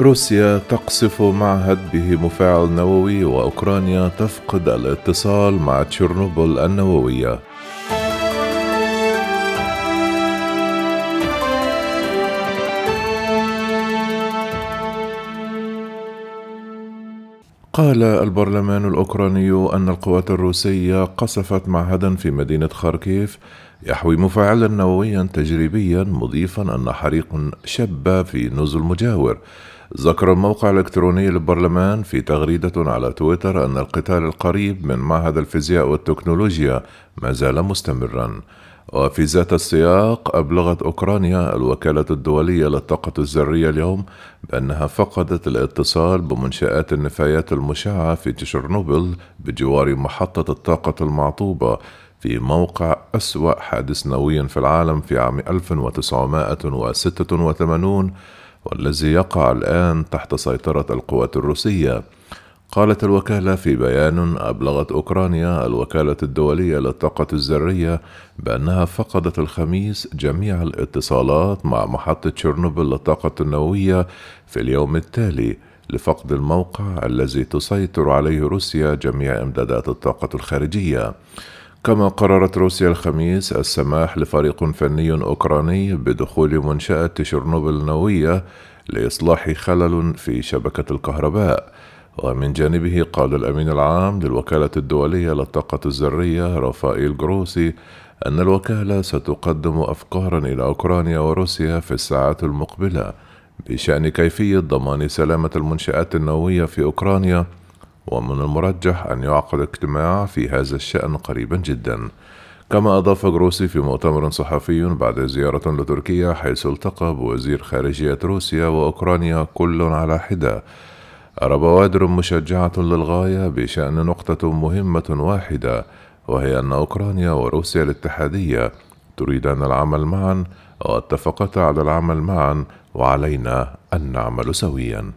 روسيا تقصف معهد به مفاعل نووي وأوكرانيا تفقد الاتصال مع تشيرنوبل النووية. قال البرلمان الأوكراني أن القوات الروسية قصفت معهدا في مدينة خاركيف يحوي مفاعلا نوويا تجريبيا مضيفا أن حريق شب في نزل مجاور. ذكر الموقع الإلكتروني للبرلمان في تغريدة على تويتر أن القتال القريب من معهد الفيزياء والتكنولوجيا ما زال مستمرا. وفي ذات السياق أبلغت أوكرانيا الوكالة الدولية للطاقة الذرية اليوم بأنها فقدت الاتصال بمنشآت النفايات المشعة في تشرنوبل بجوار محطة الطاقة المعطوبة في موقع أسوأ حادث نووي في العالم في عام 1986 والذي يقع الآن تحت سيطرة القوات الروسية. قالت الوكالة في بيان أبلغت أوكرانيا الوكالة الدولية للطاقة الذرية بأنها فقدت الخميس جميع الاتصالات مع محطة تشيرنوبل للطاقة النووية في اليوم التالي لفقد الموقع الذي تسيطر عليه روسيا جميع إمدادات الطاقة الخارجية. كما قررت روسيا الخميس السماح لفريق فني أوكراني بدخول منشأة تشيرنوبل النووية لإصلاح خلل في شبكة الكهرباء. ومن جانبه قال الأمين العام للوكالة الدولية للطاقة الذرية رافائيل جروسي أن الوكالة ستقدم أفكارا إلى أوكرانيا وروسيا في الساعات المقبلة بشأن كيفية ضمان سلامة المنشآت النووية في أوكرانيا ومن المرجح أن يعقد اجتماع في هذا الشأن قريبا جدا. كما أضاف جروسي في مؤتمر صحفي بعد زيارة لتركيا حيث التقى بوزير خارجية روسيا وأوكرانيا كل على حدة. بوادر مشجعة للغاية بشأن نقطة مهمة واحدة وهي أن أوكرانيا وروسيا الاتحادية تريدان العمل معا واتفقتا على العمل معا وعلينا أن نعمل سويا.